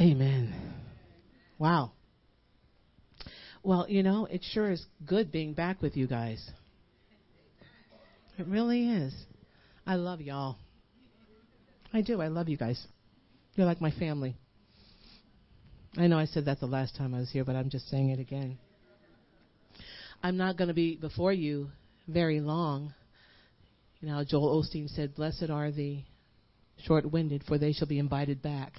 Amen. Wow. Well, you know, it sure is good being back with you guys. It really is. I love y'all. I do. I love you guys. You're like my family. I know I said that the last time I was here, but I'm just saying it again. I'm not going to be before you very long. You know, Joel Osteen said, Blessed are the short winded, for they shall be invited back.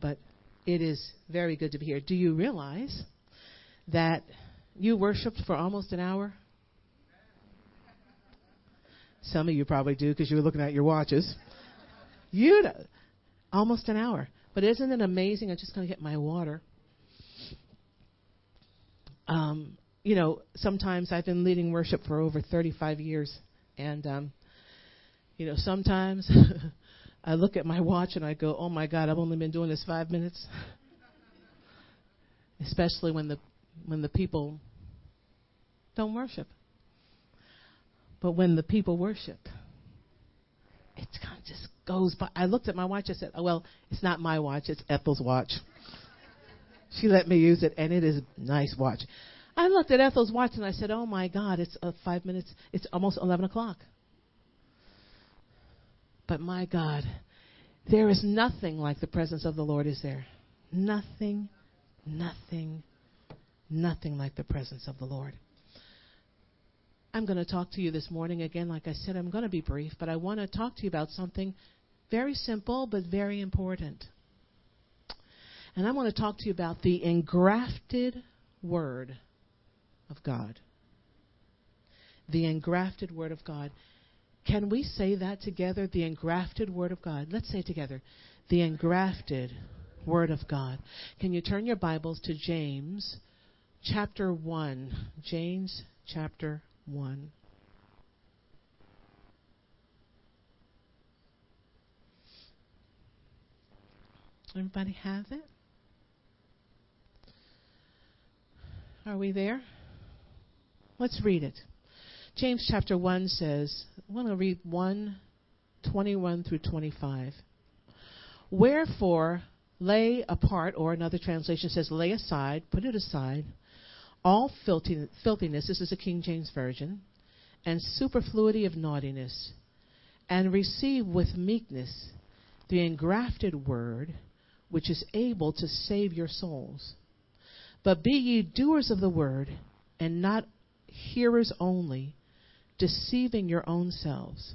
but it is very good to be here. Do you realize that you worshiped for almost an hour? Some of you probably do because you were looking at your watches. You know, almost an hour. But isn't it amazing? I'm just going to get my water. Um, you know, sometimes I've been leading worship for over 35 years, and um, you know, sometimes I look at my watch and I go, "Oh my God, I've only been doing this five minutes." Especially when the when the people don't worship. But when the people worship, it kind of just goes by. I looked at my watch. I said, oh, "Well, it's not my watch. It's Ethel's watch." she let me use it, and it is a nice watch. I looked at Ethel's watch and I said, "Oh my God, it's uh, five minutes. It's almost eleven o'clock." But my God, there is nothing like the presence of the Lord, is there? Nothing, nothing, nothing like the presence of the Lord. I'm going to talk to you this morning again. Like I said, I'm going to be brief, but I want to talk to you about something very simple but very important. And I want to talk to you about the engrafted Word of God. The engrafted Word of God. Can we say that together? The engrafted Word of God. Let's say it together. The engrafted Word of God. Can you turn your Bibles to James chapter 1? James chapter 1. Everybody have it? Are we there? Let's read it. James chapter 1 says, I want to read 1 21 through 25. Wherefore, lay apart, or another translation says, lay aside, put it aside, all filthiness, this is a King James Version, and superfluity of naughtiness, and receive with meekness the engrafted word, which is able to save your souls. But be ye doers of the word, and not hearers only, deceiving your own selves.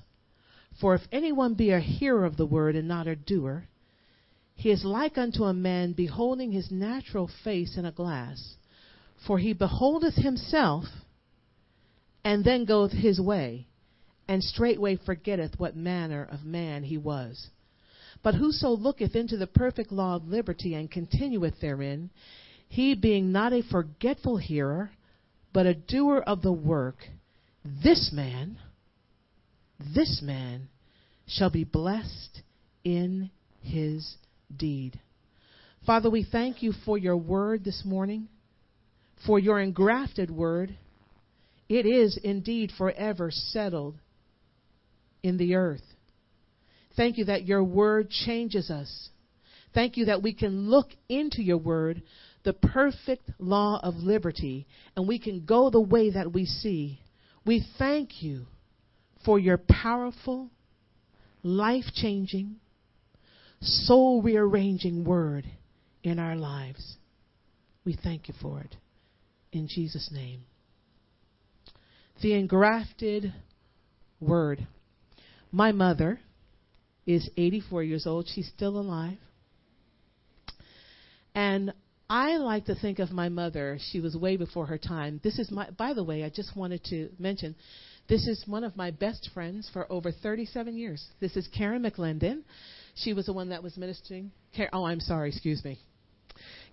For if anyone be a hearer of the word and not a doer, he is like unto a man beholding his natural face in a glass. For he beholdeth himself, and then goeth his way, and straightway forgetteth what manner of man he was. But whoso looketh into the perfect law of liberty and continueth therein, he being not a forgetful hearer, but a doer of the work, this man, this man shall be blessed in his deed. Father, we thank you for your word this morning, for your engrafted word. It is indeed forever settled in the earth. Thank you that your word changes us. Thank you that we can look into your word the perfect law of liberty, and we can go the way that we see. We thank you for your powerful, life changing, soul rearranging word in our lives. We thank you for it. In Jesus' name. The engrafted word. My mother is 84 years old. She's still alive. And I like to think of my mother. She was way before her time. This is my, by the way, I just wanted to mention, this is one of my best friends for over 37 years. This is Karen McLendon. She was the one that was ministering. Oh, I'm sorry, excuse me.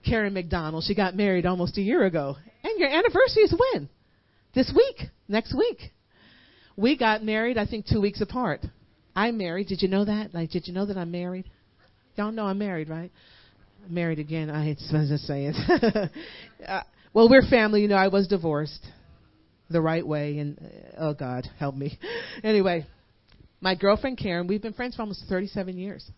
Karen McDonald. She got married almost a year ago. And your anniversary is when? This week, next week. We got married, I think, two weeks apart. I'm married. Did you know that? Like, did you know that I'm married? Y'all know I'm married, right? Married again. I hate to say it. uh, well, we're family. You know, I was divorced the right way, and uh, oh God, help me. Anyway, my girlfriend Karen, we've been friends for almost 37 years.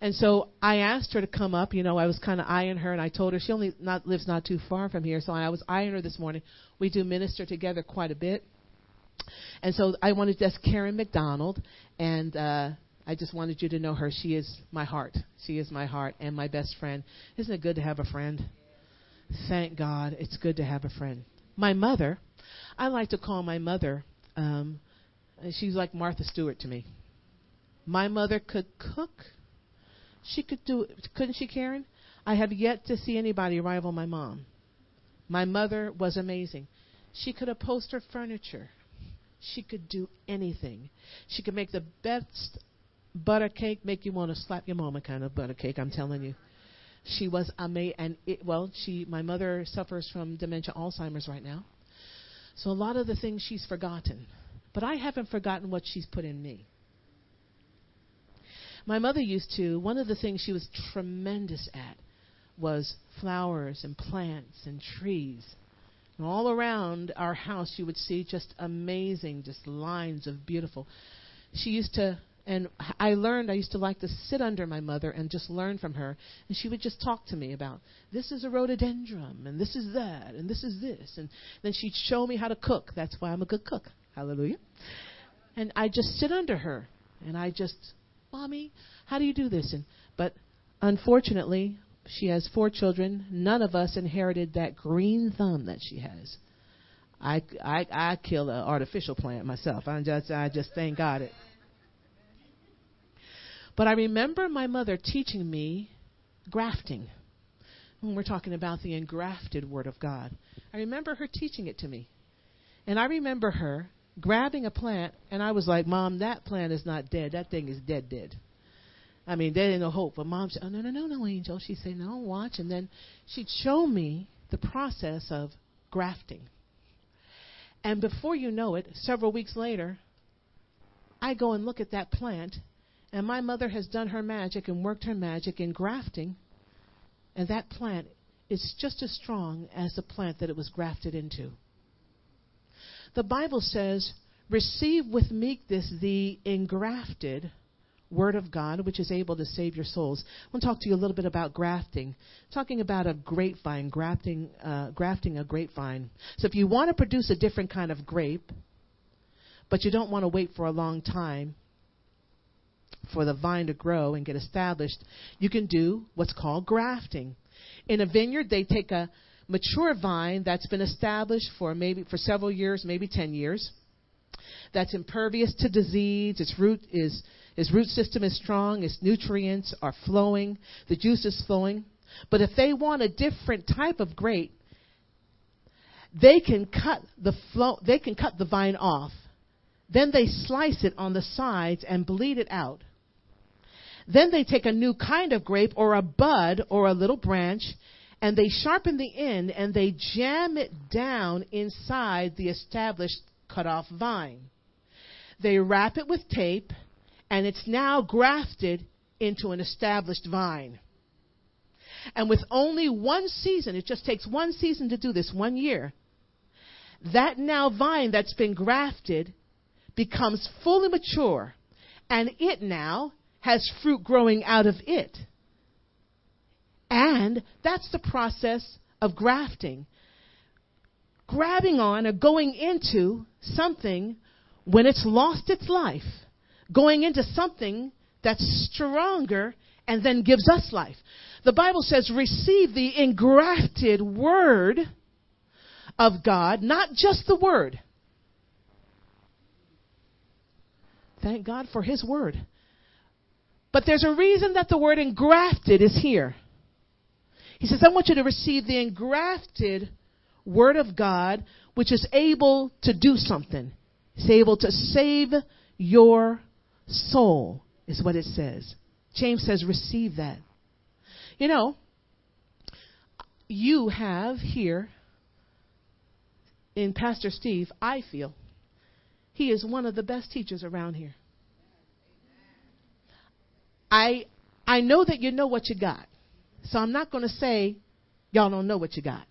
And so I asked her to come up. You know, I was kind of eyeing her, and I told her she only not lives not too far from here. So I was eyeing her this morning. We do minister together quite a bit, and so I wanted to ask Karen McDonald, and uh, I just wanted you to know her. She is my heart. She is my heart and my best friend. Isn't it good to have a friend? Thank God, it's good to have a friend. My mother, I like to call my mother. Um, she's like Martha Stewart to me. My mother could cook she could do it, couldn't she, Karen? I have yet to see anybody rival my mom. My mother was amazing. She could upholster furniture. She could do anything. She could make the best butter cake, make you want to slap your mama kind of butter cake, I'm telling you. She was amazing. And it, well, she, my mother suffers from dementia, Alzheimer's right now. So a lot of the things she's forgotten. But I haven't forgotten what she's put in me. My mother used to, one of the things she was tremendous at was flowers and plants and trees. And all around our house, you would see just amazing, just lines of beautiful. She used to, and I learned, I used to like to sit under my mother and just learn from her. And she would just talk to me about this is a rhododendron, and this is that, and this is this. And then she'd show me how to cook. That's why I'm a good cook. Hallelujah. And I just sit under her, and I just Mommy, how do you do this? And but unfortunately, she has four children. None of us inherited that green thumb that she has. I I I kill an artificial plant myself. I just I just thank God it. But I remember my mother teaching me grafting. When we're talking about the engrafted word of God. I remember her teaching it to me. And I remember her grabbing a plant, and I was like, Mom, that plant is not dead. That thing is dead, dead. I mean, there ain't no hope. But Mom said, Oh, no, no, no, no, Angel. She'd say, No, watch. And then she'd show me the process of grafting. And before you know it, several weeks later, I go and look at that plant, and my mother has done her magic and worked her magic in grafting, and that plant is just as strong as the plant that it was grafted into. The Bible says, Receive with meekness the engrafted Word of God, which is able to save your souls. I want to talk to you a little bit about grafting. talking about a grapevine, grafting, uh, grafting a grapevine. So if you want to produce a different kind of grape, but you don't want to wait for a long time for the vine to grow and get established, you can do what's called grafting. In a vineyard, they take a mature vine that's been established for maybe for several years, maybe 10 years, that's impervious to disease, its root is its root system is strong, its nutrients are flowing, the juice is flowing. But if they want a different type of grape, they can cut the flow, they can cut the vine off. Then they slice it on the sides and bleed it out. Then they take a new kind of grape or a bud or a little branch and they sharpen the end and they jam it down inside the established cut off vine. They wrap it with tape, and it's now grafted into an established vine. And with only one season, it just takes one season to do this, one year, that now vine that's been grafted becomes fully mature, and it now has fruit growing out of it. And that's the process of grafting. Grabbing on or going into something when it's lost its life, going into something that's stronger and then gives us life. The Bible says, receive the engrafted word of God, not just the word. Thank God for His word. But there's a reason that the word engrafted is here. He says, I want you to receive the engrafted Word of God, which is able to do something. It's able to save your soul, is what it says. James says, receive that. You know, you have here in Pastor Steve, I feel, he is one of the best teachers around here. I I know that you know what you got. So I'm not going to say y'all don't know what you got.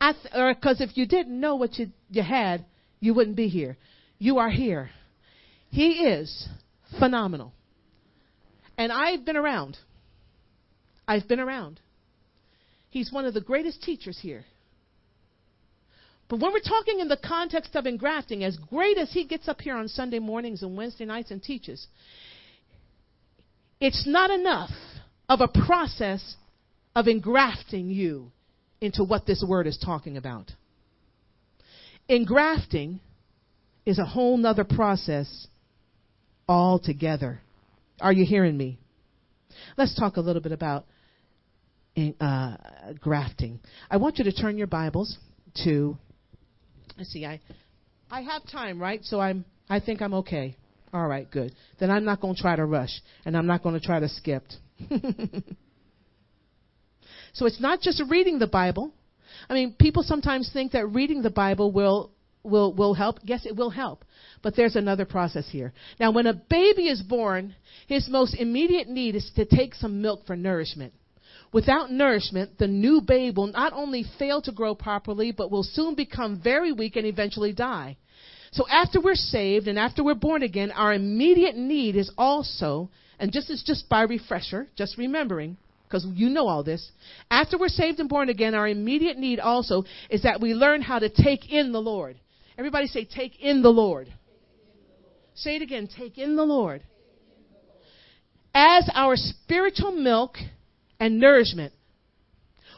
I th- or because if you didn't know what you, you had, you wouldn't be here. You are here. He is phenomenal. And I've been around. I've been around. He's one of the greatest teachers here. But when we're talking in the context of engrafting, as great as he gets up here on Sunday mornings and Wednesday nights and teaches, it's not enough of a process of engrafting you into what this word is talking about. Engrafting is a whole nother process altogether. Are you hearing me? Let's talk a little bit about uh, grafting. I want you to turn your Bibles to Let's see, I, I have time, right? So I'm, I think I'm okay. All right, good. Then I'm not going to try to rush, and I'm not going to try to skip. so it's not just reading the Bible. I mean, people sometimes think that reading the Bible will will will help. Yes, it will help. But there's another process here. Now, when a baby is born, his most immediate need is to take some milk for nourishment. Without nourishment, the new babe will not only fail to grow properly, but will soon become very weak and eventually die. So after we're saved and after we're born again, our immediate need is also, and just as just by refresher, just remembering, because you know all this, after we're saved and born again, our immediate need also is that we learn how to take in the Lord. Everybody say, take in the Lord. Say it again, take in the Lord. As our spiritual milk and nourishment.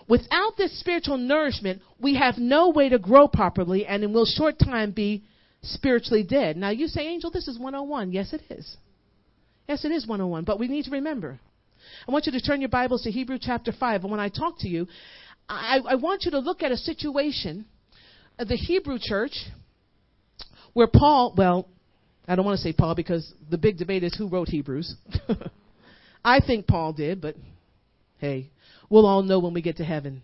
Without this spiritual nourishment, we have no way to grow properly and in will short time be spiritually dead. Now you say, Angel, this is 101. Yes, it is. Yes, it is 101. But we need to remember. I want you to turn your Bibles to Hebrew chapter 5. And when I talk to you, I, I want you to look at a situation, of the Hebrew church, where Paul, well, I don't want to say Paul because the big debate is who wrote Hebrews. I think Paul did, but Hey, we'll all know when we get to heaven.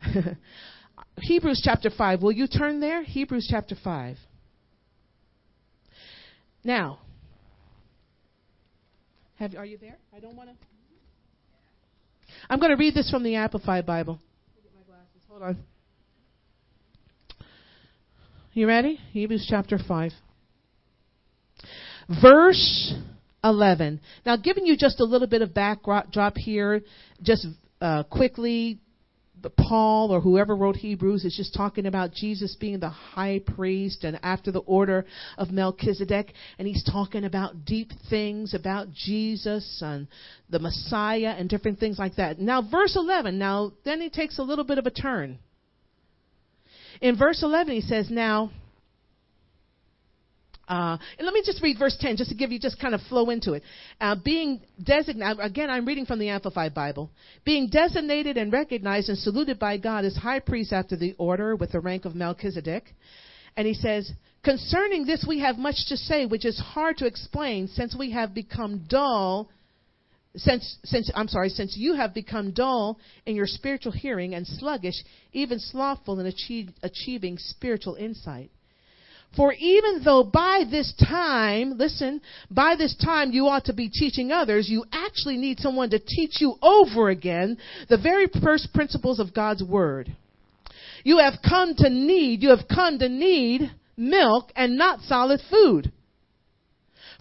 Hebrews chapter 5. Will you turn there? Hebrews chapter 5. Now, have, are you there? I don't want to. I'm going to read this from the Amplified Bible. Hold on. You ready? Hebrews chapter 5. Verse 11. Now, giving you just a little bit of backdrop here, just uh, quickly, Paul or whoever wrote Hebrews is just talking about Jesus being the high priest and after the order of Melchizedek. And he's talking about deep things about Jesus and the Messiah and different things like that. Now, verse 11, now, then he takes a little bit of a turn. In verse 11, he says, Now, uh, and let me just read verse 10 just to give you just kind of flow into it. Uh, being designated, again, I'm reading from the Amplified Bible. Being designated and recognized and saluted by God as high priest after the order with the rank of Melchizedek. And he says, Concerning this, we have much to say, which is hard to explain since we have become dull. Since, since, I'm sorry, since you have become dull in your spiritual hearing and sluggish, even slothful in achieve, achieving spiritual insight. For even though by this time, listen, by this time you ought to be teaching others, you actually need someone to teach you over again the very first principles of God's Word. You have come to need, you have come to need milk and not solid food.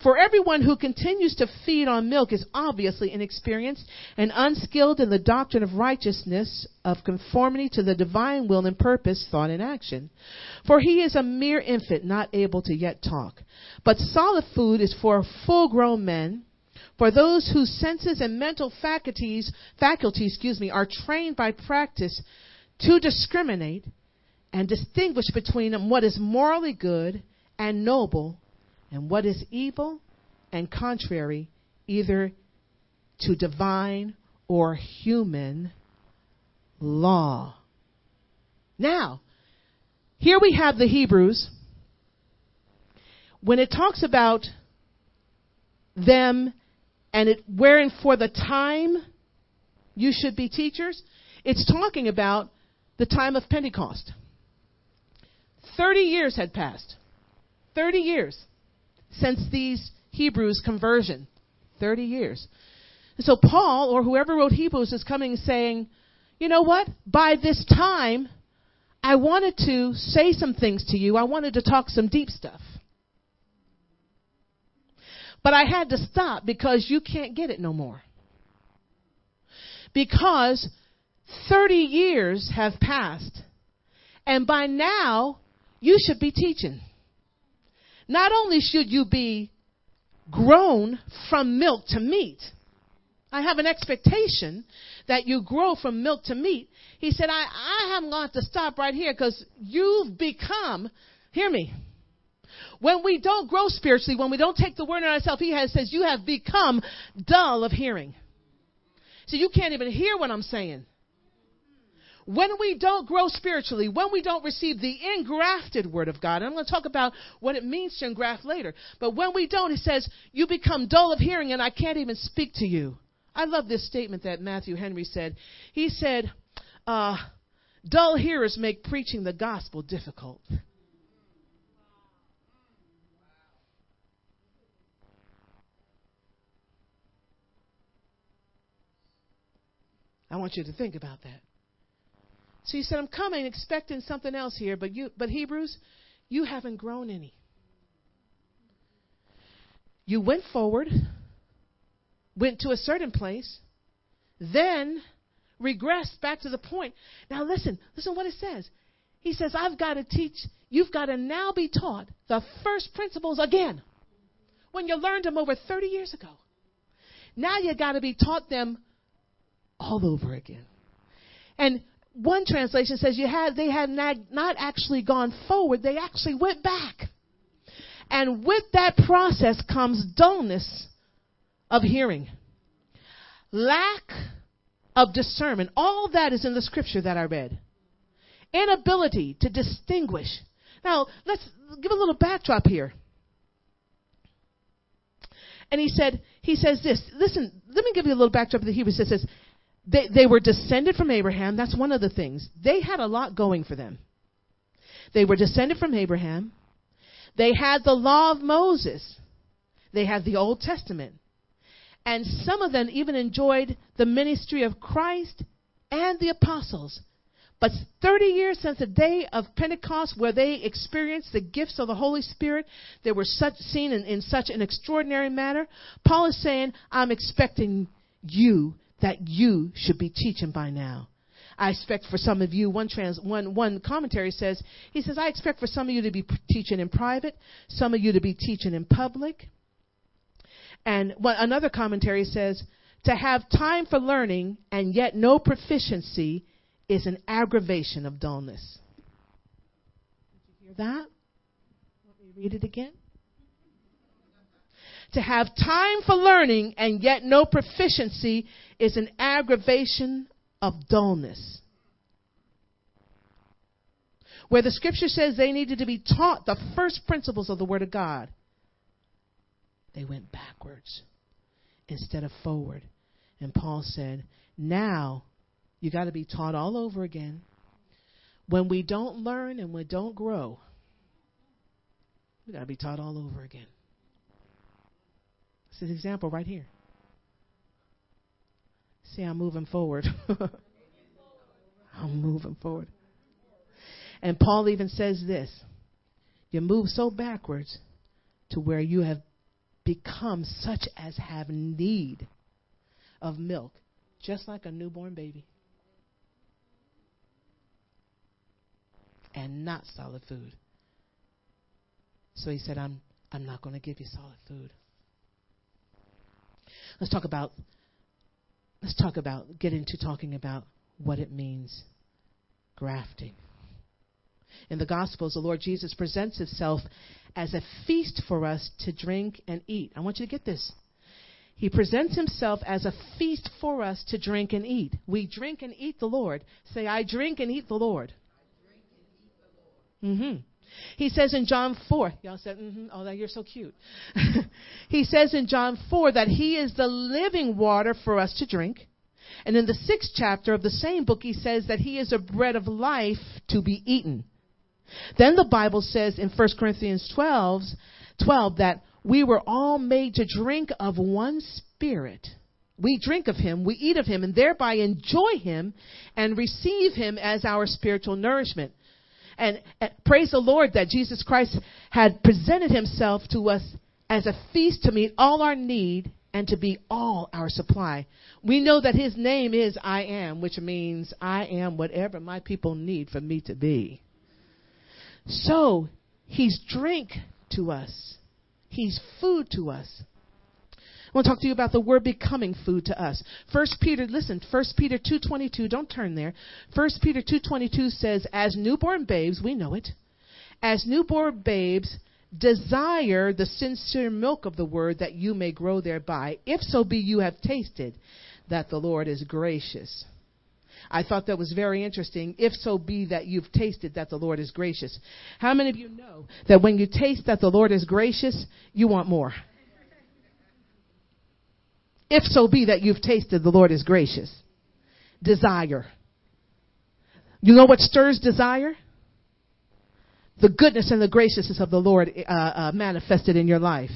For everyone who continues to feed on milk is obviously inexperienced and unskilled in the doctrine of righteousness, of conformity to the divine will and purpose, thought, and action. For he is a mere infant, not able to yet talk. But solid food is for full grown men, for those whose senses and mental faculties, faculties, excuse me, are trained by practice to discriminate and distinguish between what is morally good and noble and what is evil and contrary either to divine or human law. Now, here we have the Hebrews. When it talks about them and it wherein for the time you should be teachers, it's talking about the time of Pentecost. 30 years had passed. 30 years since these Hebrews' conversion 30 years. so Paul, or whoever wrote Hebrews, is coming saying, you know what? By this time, I wanted to say some things to you. I wanted to talk some deep stuff. But I had to stop because you can't get it no more. Because 30 years have passed, and by now, you should be teaching. Not only should you be grown from milk to meat, I have an expectation that you grow from milk to meat. He said, I, I haven't got to stop right here because you've become, hear me, when we don't grow spiritually, when we don't take the word in ourselves, he has says, you have become dull of hearing. So you can't even hear what I'm saying. When we don't grow spiritually, when we don't receive the engrafted word of God, and I'm going to talk about what it means to engraft later, but when we don't, it says, you become dull of hearing and I can't even speak to you. I love this statement that Matthew Henry said. He said, uh, dull hearers make preaching the gospel difficult. I want you to think about that. So you said, I'm coming expecting something else here, but you but Hebrews, you haven't grown any. You went forward, went to a certain place, then regressed back to the point. Now listen, listen what it says. He says, I've got to teach, you've got to now be taught the first principles again. When you learned them over 30 years ago. Now you got to be taught them all over again. And one translation says you had they had not, actually gone forward, they actually went back. And with that process comes dullness of hearing, lack of discernment. All that is in the scripture that I read. Inability to distinguish. Now, let's give a little backdrop here. And he said, he says this. Listen, let me give you a little backdrop of the Hebrews. It says, they, they were descended from Abraham. That's one of the things. They had a lot going for them. They were descended from Abraham. They had the law of Moses. They had the Old Testament. And some of them even enjoyed the ministry of Christ and the apostles. But 30 years since the day of Pentecost, where they experienced the gifts of the Holy Spirit, they were such, seen in, in such an extraordinary manner. Paul is saying, I'm expecting you that you should be teaching by now. I expect for some of you, one, trans, one, one commentary says, he says, I expect for some of you to be teaching in private, some of you to be teaching in public. And one, another commentary says, to have time for learning and yet no proficiency is an aggravation of dullness. Did you hear that? Let me read it again to have time for learning and yet no proficiency is an aggravation of dullness. Where the scripture says they needed to be taught the first principles of the Word of God, they went backwards instead of forward. And Paul said, now you got to be taught all over again. When we don't learn and we don't grow, we got to be taught all over again. This is an example right here. See, I'm moving forward. I'm moving forward. And Paul even says this you move so backwards to where you have become such as have need of milk, just like a newborn baby, and not solid food. So he said, I'm, I'm not going to give you solid food. Let's talk about let's talk about get into talking about what it means grafting. In the Gospels, the Lord Jesus presents himself as a feast for us to drink and eat. I want you to get this. He presents himself as a feast for us to drink and eat. We drink and eat the Lord. Say, I drink and eat the Lord. Mm-hmm. He says in John 4, y'all said, mm-hmm, oh, you're so cute. he says in John 4 that he is the living water for us to drink. And in the sixth chapter of the same book, he says that he is a bread of life to be eaten. Then the Bible says in 1 Corinthians 12, 12 that we were all made to drink of one spirit. We drink of him, we eat of him, and thereby enjoy him and receive him as our spiritual nourishment. And, and praise the Lord that Jesus Christ had presented himself to us as a feast to meet all our need and to be all our supply. We know that his name is I am, which means I am whatever my people need for me to be. So, he's drink to us. He's food to us. Want to talk to you about the word becoming food to us. First Peter, listen, First Peter 2.22, don't turn there. First Peter 2.22 says, as newborn babes, we know it, as newborn babes, desire the sincere milk of the word that you may grow thereby, if so be you have tasted that the Lord is gracious. I thought that was very interesting. If so be that you've tasted that the Lord is gracious. How many of you know that when you taste that the Lord is gracious, you want more? If so be that you've tasted the Lord is gracious. Desire. You know what stirs desire? The goodness and the graciousness of the Lord uh, uh, manifested in your life.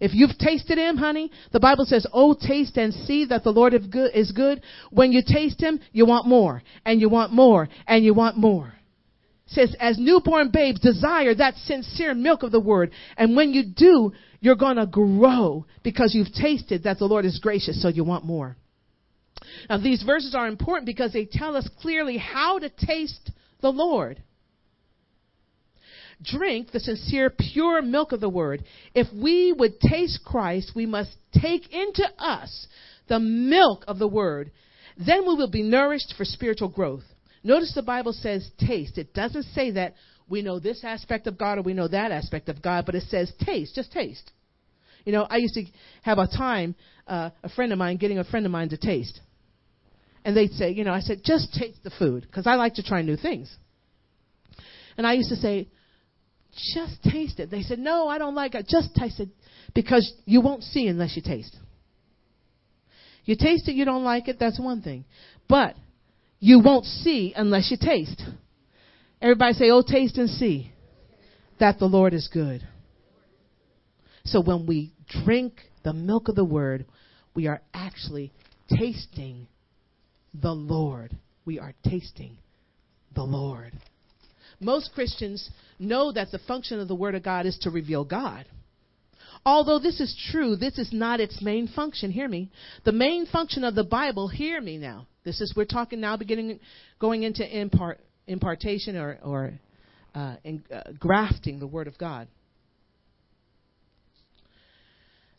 If you've tasted him, honey, the Bible says, Oh, taste and see that the Lord is good. When you taste him, you want more, and you want more, and you want more. Says, as newborn babes, desire that sincere milk of the word. And when you do, you're gonna grow because you've tasted that the Lord is gracious, so you want more. Now, these verses are important because they tell us clearly how to taste the Lord drink the sincere, pure milk of the word. If we would taste Christ, we must take into us the milk of the word. Then we will be nourished for spiritual growth. Notice the Bible says taste. It doesn't say that we know this aspect of God or we know that aspect of God, but it says taste, just taste. You know, I used to have a time, uh, a friend of mine getting a friend of mine to taste. And they'd say, you know, I said, just taste the food, because I like to try new things. And I used to say, just taste it. They said, No, I don't like it. Just taste it because you won't see unless you taste. You taste it, you don't like it, that's one thing. But you won't see unless you taste. Everybody say, Oh, taste and see that the Lord is good. So when we drink the milk of the word, we are actually tasting the Lord. We are tasting the Lord. Most Christians know that the function of the Word of God is to reveal God. Although this is true, this is not its main function. Hear me. The main function of the Bible, hear me now. This is, we're talking now beginning, going into impart, impartation or, or uh, in, uh, grafting the Word of God.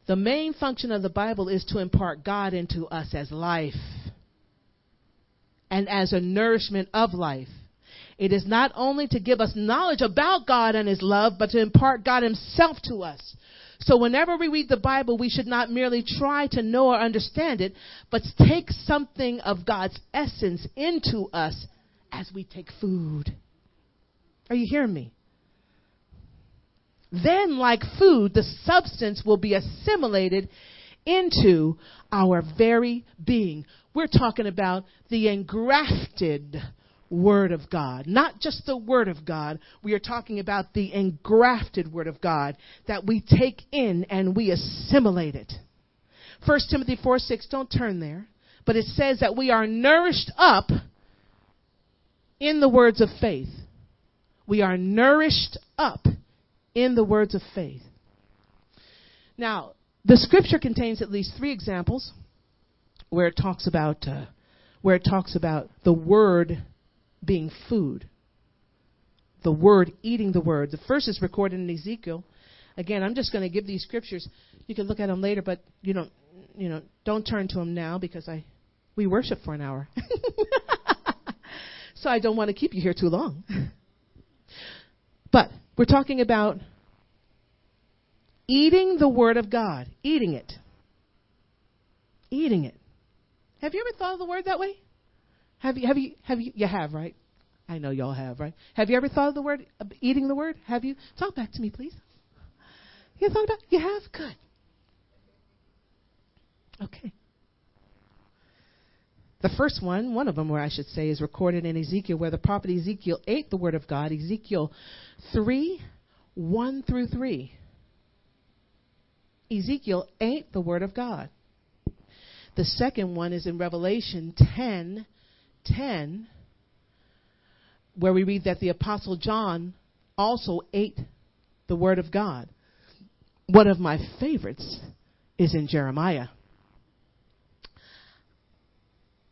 The main function of the Bible is to impart God into us as life and as a nourishment of life. It is not only to give us knowledge about God and His love, but to impart God Himself to us. So whenever we read the Bible, we should not merely try to know or understand it, but take something of God's essence into us as we take food. Are you hearing me? Then, like food, the substance will be assimilated into our very being. We're talking about the engrafted Word of God. Not just the Word of God. We are talking about the engrafted Word of God that we take in and we assimilate it. 1 Timothy 4 6, don't turn there. But it says that we are nourished up in the words of faith. We are nourished up in the words of faith. Now, the scripture contains at least three examples where it talks about uh, where it talks about the word being food. The word, eating the word. The first is recorded in Ezekiel. Again, I'm just going to give these scriptures. You can look at them later, but you don't, you know, don't turn to them now because I, we worship for an hour. so I don't want to keep you here too long. but we're talking about eating the word of God, eating it. Eating it. Have you ever thought of the word that way? Have you, have you, have you, you have, right? I know y'all have, right? Have you ever thought of the word, eating the word? Have you? Talk back to me, please. You thought about You have? Good. Okay. The first one, one of them, where I should say, is recorded in Ezekiel, where the prophet Ezekiel ate the word of God. Ezekiel 3 1 through 3. Ezekiel ate the word of God. The second one is in Revelation 10 10, where we read that the Apostle John also ate the Word of God. one of my favorites is in Jeremiah.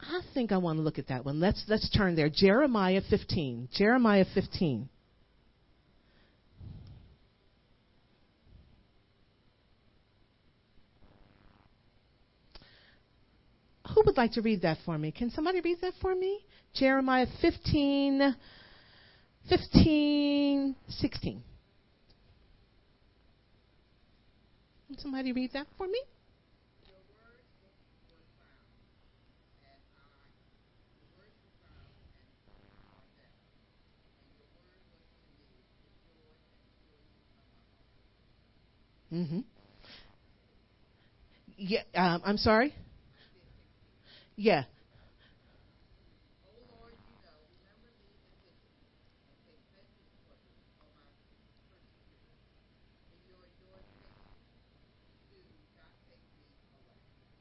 I think I want to look at that one. Let's let's turn there. Jeremiah 15. Jeremiah 15. Who would like to read that for me? Can somebody read that for me? Jeremiah 15, 15, 16. Can somebody read that for me? Mm-hmm. Yeah, um, I'm sorry. Yeah.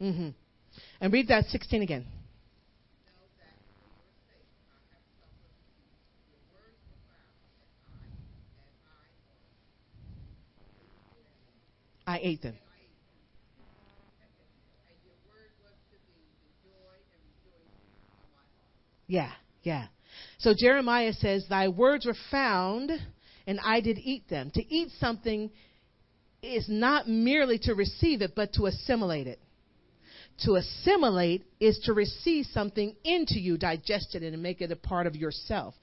Mm-hmm. And read that 16 again. I ate them. Yeah, yeah. So Jeremiah says, Thy words were found, and I did eat them. To eat something is not merely to receive it, but to assimilate it. To assimilate is to receive something into you, digest it, and make it a part of yourself.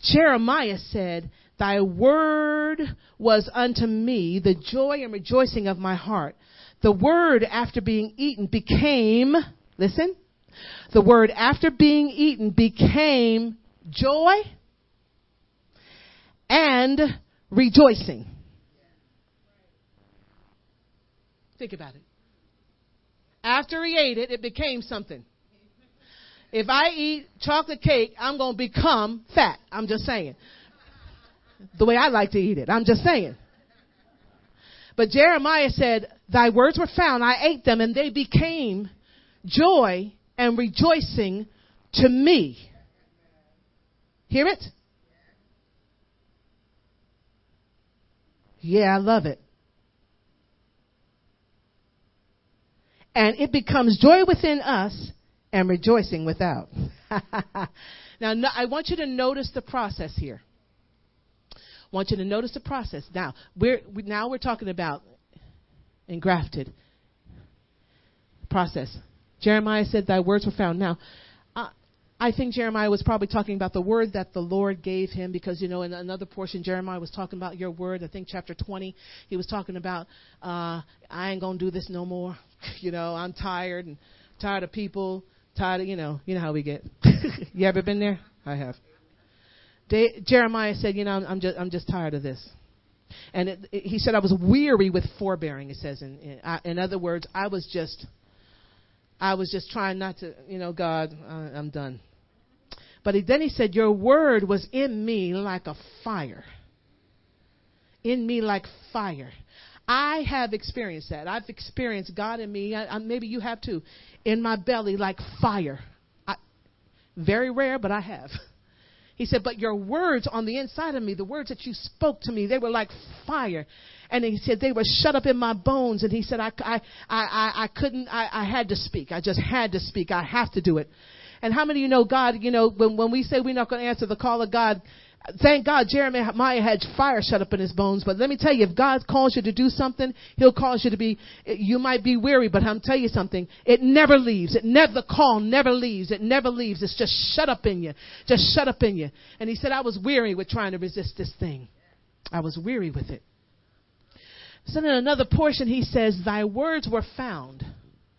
Jeremiah said, Thy word was unto me the joy and rejoicing of my heart. The word, after being eaten, became, listen, the word after being eaten became joy and rejoicing. Think about it. After he ate it, it became something. If I eat chocolate cake, I'm going to become fat. I'm just saying. The way I like to eat it. I'm just saying. But Jeremiah said, Thy words were found, I ate them, and they became joy and rejoicing to me. Hear it? Yeah, I love it. And it becomes joy within us and rejoicing without. now, no, I want you to notice the process here. Want you to notice the process. Now, we're, we, now we're talking about engrafted process. Jeremiah said, Thy words were found. Now, I think Jeremiah was probably talking about the word that the Lord gave him because, you know, in another portion, Jeremiah was talking about your word. I think chapter 20, he was talking about, uh, I ain't to do this no more. you know, I'm tired and tired of people, tired of, you know, you know how we get. you ever been there? I have. De- Jeremiah said, you know, I'm, just, I'm just tired of this. And it, it, he said, I was weary with forbearing, it says. In, in, in other words, I was just I was just trying not to, you know, God, I'm done. But he, then he said, Your word was in me like a fire. In me like fire. I have experienced that. I've experienced God in me. I, I, maybe you have too. In my belly like fire. I, very rare, but I have. He said, But your words on the inside of me, the words that you spoke to me, they were like fire. And he said, They were shut up in my bones. And he said, I, I, I, I couldn't, I, I had to speak. I just had to speak. I have to do it. And how many of you know God, you know, when, when we say we're not going to answer the call of God, thank God Jeremiah had fire shut up in his bones. But let me tell you, if God calls you to do something, He'll cause you to be, you might be weary, but I'm tell you something, it never leaves. It never, the call never leaves. It never leaves. It's just shut up in you. Just shut up in you. And he said, I was weary with trying to resist this thing. I was weary with it. So in another portion, he says, Thy words were found.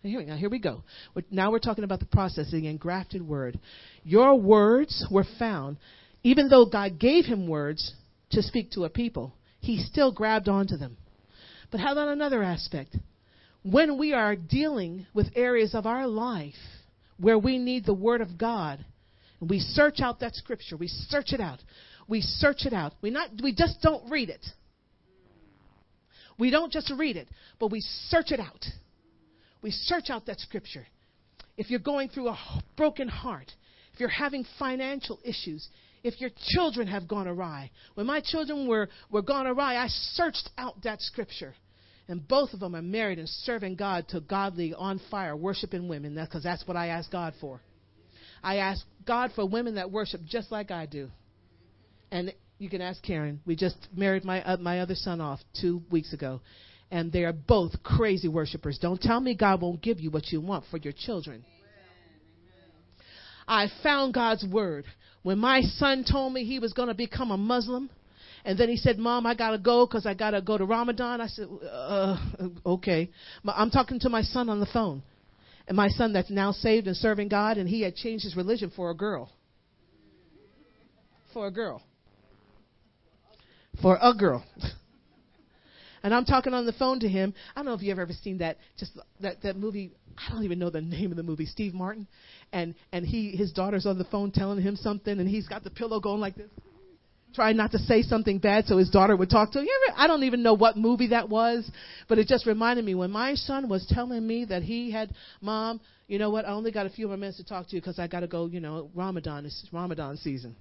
Here, now here we go. Now we're talking about the processing engrafted word. Your words were found. Even though God gave him words to speak to a people, he still grabbed onto them. But how about another aspect? When we are dealing with areas of our life where we need the Word of God, and we search out that Scripture, we search it out, we search it out. We not we just don't read it. We don't just read it, but we search it out. We search out that Scripture. If you're going through a broken heart, if you're having financial issues, if your children have gone awry. When my children were, were gone awry, I searched out that scripture. And both of them are married and serving God to godly, on fire, worshiping women. That's because that's what I ask God for. I ask God for women that worship just like I do. And you can ask Karen. We just married my uh, my other son off two weeks ago, and they are both crazy worshipers. Don't tell me God won't give you what you want for your children. I found God's word. When my son told me he was going to become a Muslim, and then he said, Mom, I got to go because I got to go to Ramadan. I said, uh, okay. I'm talking to my son on the phone. And my son that's now saved and serving God, and he had changed his religion for a girl. For a girl. For a girl. and I'm talking on the phone to him. I don't know if you've ever seen that, just that, that movie. I don't even know the name of the movie. Steve Martin, and and he his daughter's on the phone telling him something, and he's got the pillow going like this trying not to say something bad so his daughter would talk to him. Ever, I don't even know what movie that was, but it just reminded me when my son was telling me that he had, Mom, you know what? I only got a few more minutes to talk to you because I got to go, you know, Ramadan. is Ramadan season.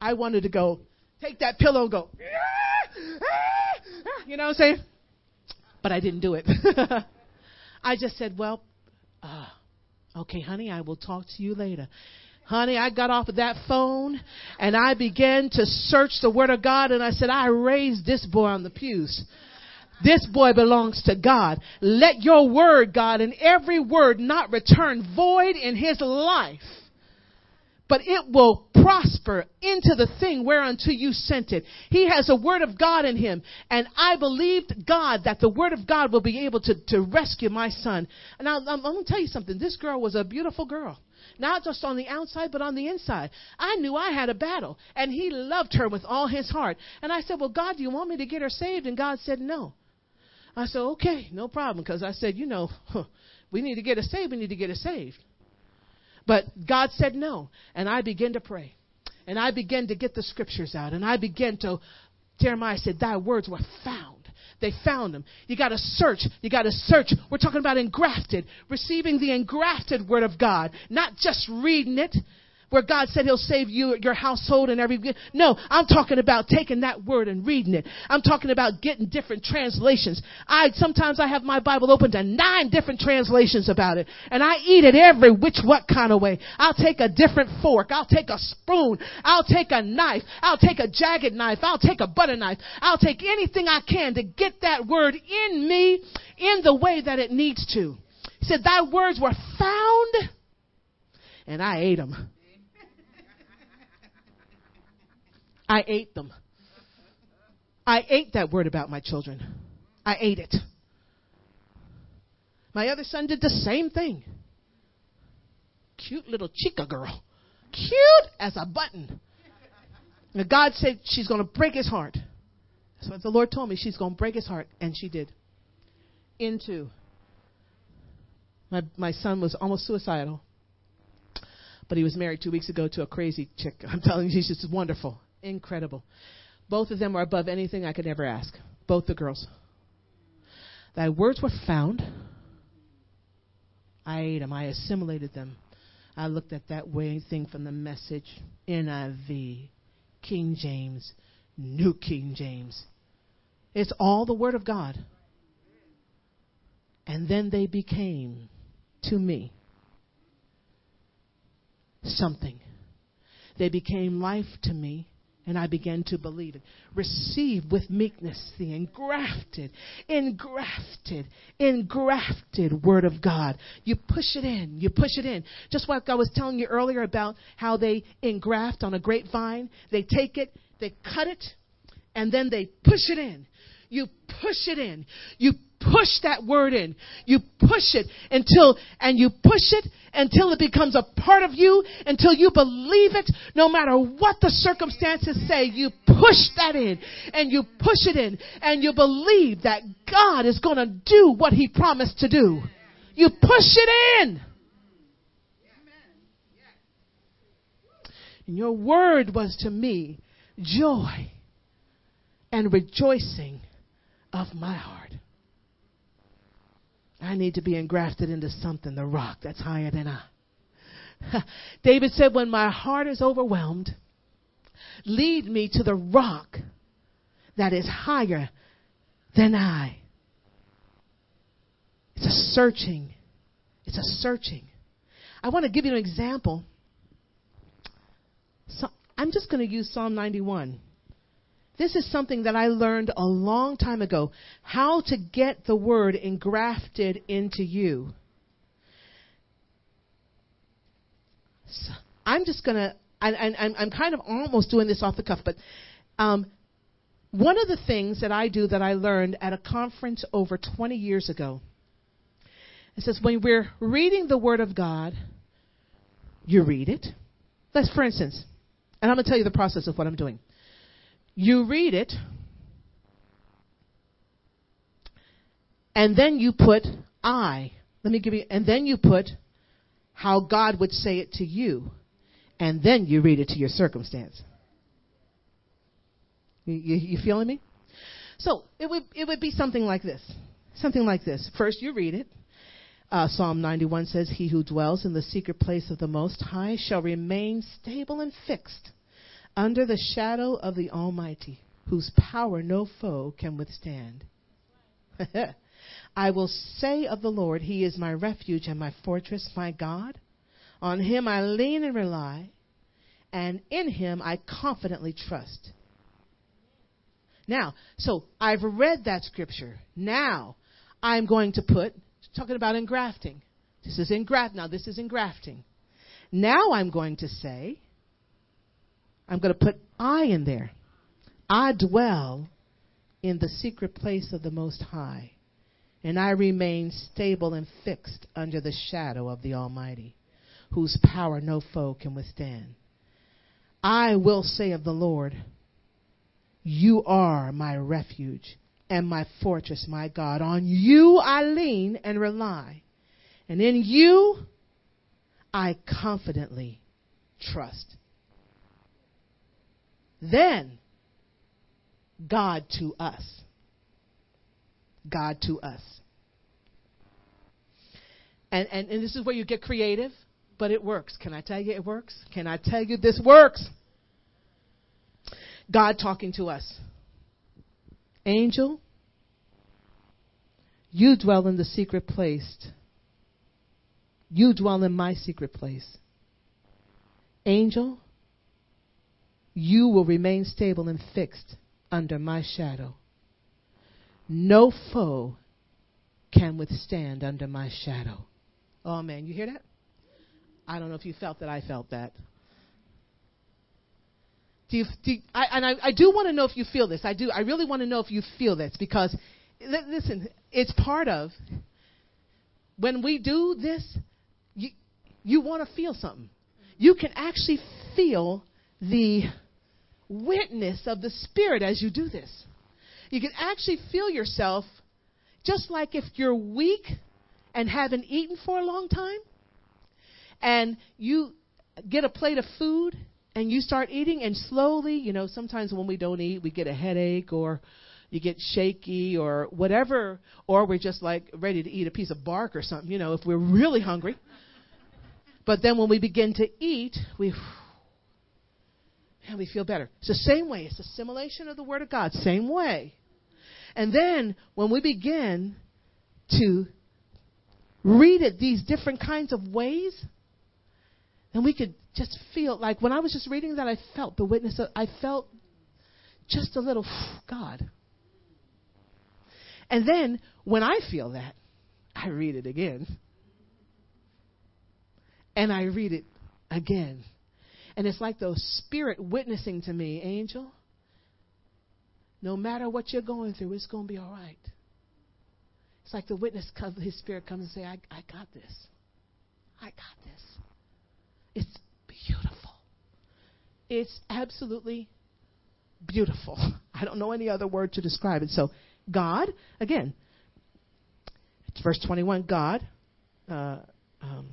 I wanted to go, take that pillow and go, ah, ah, ah. you know what I'm saying? But I didn't do it. I just said, well, uh, okay, honey, I will talk to you later. Honey, I got off of that phone and I began to search the Word of God and I said, I raised this boy on the pews. This boy belongs to God. Let your word, God, and every word not return void in his life, but it will prosper into the thing whereunto you sent it. He has a word of God in him, and I believed God that the word of God will be able to, to rescue my son. And I, I'm, I'm going to tell you something. This girl was a beautiful girl not just on the outside, but on the inside. I knew I had a battle, and he loved her with all his heart. And I said, Well, God, do you want me to get her saved? And God said, No. I said, Okay, no problem, because I said, You know, we need to get her saved, we need to get her saved. But God said no, and I began to pray. And I began to get the scriptures out, and I began to, Jeremiah said, Thy words were found they found them. You got to search. You got to search. We're talking about engrafted, receiving the engrafted word of God, not just reading it, where God said He'll save you, your household, and every. No, I'm talking about taking that word and reading it. I'm talking about getting different translations. I sometimes I have my Bible open to nine different translations about it, and I eat it every which what kind of way. I'll take a different fork. I'll take a spoon. I'll take a knife. I'll take a jagged knife. I'll take a butter knife. I'll take anything I can to get that word in me in the way that it needs to. He said, Thy words were found, and I ate them. I ate them. I ate that word about my children. I ate it. My other son did the same thing. Cute little chica girl. Cute as a button. And God said she's going to break his heart. That's what the Lord told me. She's going to break his heart. And she did. Into. My, my son was almost suicidal. But he was married two weeks ago to a crazy chick. I'm telling you, she's just wonderful. Incredible. Both of them are above anything I could ever ask. Both the girls. Thy words were found. I ate them. I assimilated them. I looked at that way thing from the message NIV, King James, New King James. It's all the Word of God. And then they became, to me, something. They became life to me. And I began to believe it. Receive with meekness the engrafted, engrafted, engrafted Word of God. You push it in. You push it in. Just like I was telling you earlier about how they engraft on a grapevine. They take it, they cut it, and then they push it in. You push it in. You push that word in. You push it until, and you push it until it becomes a part of you, until you believe it, no matter what the circumstances say, you push that in, and you push it in, and you believe that God is gonna do what He promised to do. You push it in. And your word was to me joy and rejoicing of my heart. I need to be engrafted into something, the rock that's higher than I. David said, When my heart is overwhelmed, lead me to the rock that is higher than I. It's a searching. It's a searching. I want to give you an example. So I'm just going to use Psalm 91. This is something that I learned a long time ago how to get the word engrafted into you. So I'm just going to, I'm kind of almost doing this off the cuff, but um, one of the things that I do that I learned at a conference over 20 years ago, it says when we're reading the Word of God, you read it. Let's, for instance, and I'm going to tell you the process of what I'm doing. You read it, and then you put I. Let me give you, and then you put how God would say it to you, and then you read it to your circumstance. You, you, you feeling me? So it would it would be something like this. Something like this. First, you read it. Uh, Psalm 91 says, He who dwells in the secret place of the Most High shall remain stable and fixed under the shadow of the Almighty, whose power no foe can withstand. I will say of the Lord, He is my refuge and my fortress, my God. On Him I lean and rely, and in Him I confidently trust. Now, so I've read that scripture. Now, I'm going to put, talking about engrafting. This is engraft. Now, this is engrafting. Now I'm going to say, I'm going to put I in there. I dwell in the secret place of the Most High, and I remain stable and fixed under the shadow of the Almighty, whose power no foe can withstand. I will say of the Lord, you are my refuge and my fortress, my God. On you I lean and rely. And in you I confidently trust. Then, God to us. God to us. And, and, and this is where you get creative, but it works. Can I tell you it works? Can I tell you this works? God talking to us. Angel, you dwell in the secret place. You dwell in my secret place. Angel, you will remain stable and fixed under my shadow. No foe can withstand under my shadow. Oh man, you hear that? I don't know if you felt that. I felt that. Do you, do you, I, and I, I do want to know if you feel this. I do. I really want to know if you feel this because, listen, it's part of when we do this. You, you want to feel something. You can actually feel the witness of the Spirit as you do this. You can actually feel yourself just like if you're weak and haven't eaten for a long time, and you get a plate of food and you start eating and slowly, you know, sometimes when we don't eat, we get a headache or you get shaky or whatever, or we're just like ready to eat a piece of bark or something, you know, if we're really hungry. But then when we begin to eat, we and we feel better. It's the same way. It's assimilation of the Word of God. Same way. And then when we begin to read it these different kinds of ways, and we could just feel like when I was just reading that, I felt the witness. Of, I felt just a little God. And then when I feel that, I read it again. And I read it again. And it's like the spirit witnessing to me, angel. No matter what you're going through, it's going to be all right. It's like the witness his spirit comes and say, I, I got this. I got this. It's beautiful. It's absolutely beautiful. I don't know any other word to describe it. So, God, again, it's verse 21 God, uh, um,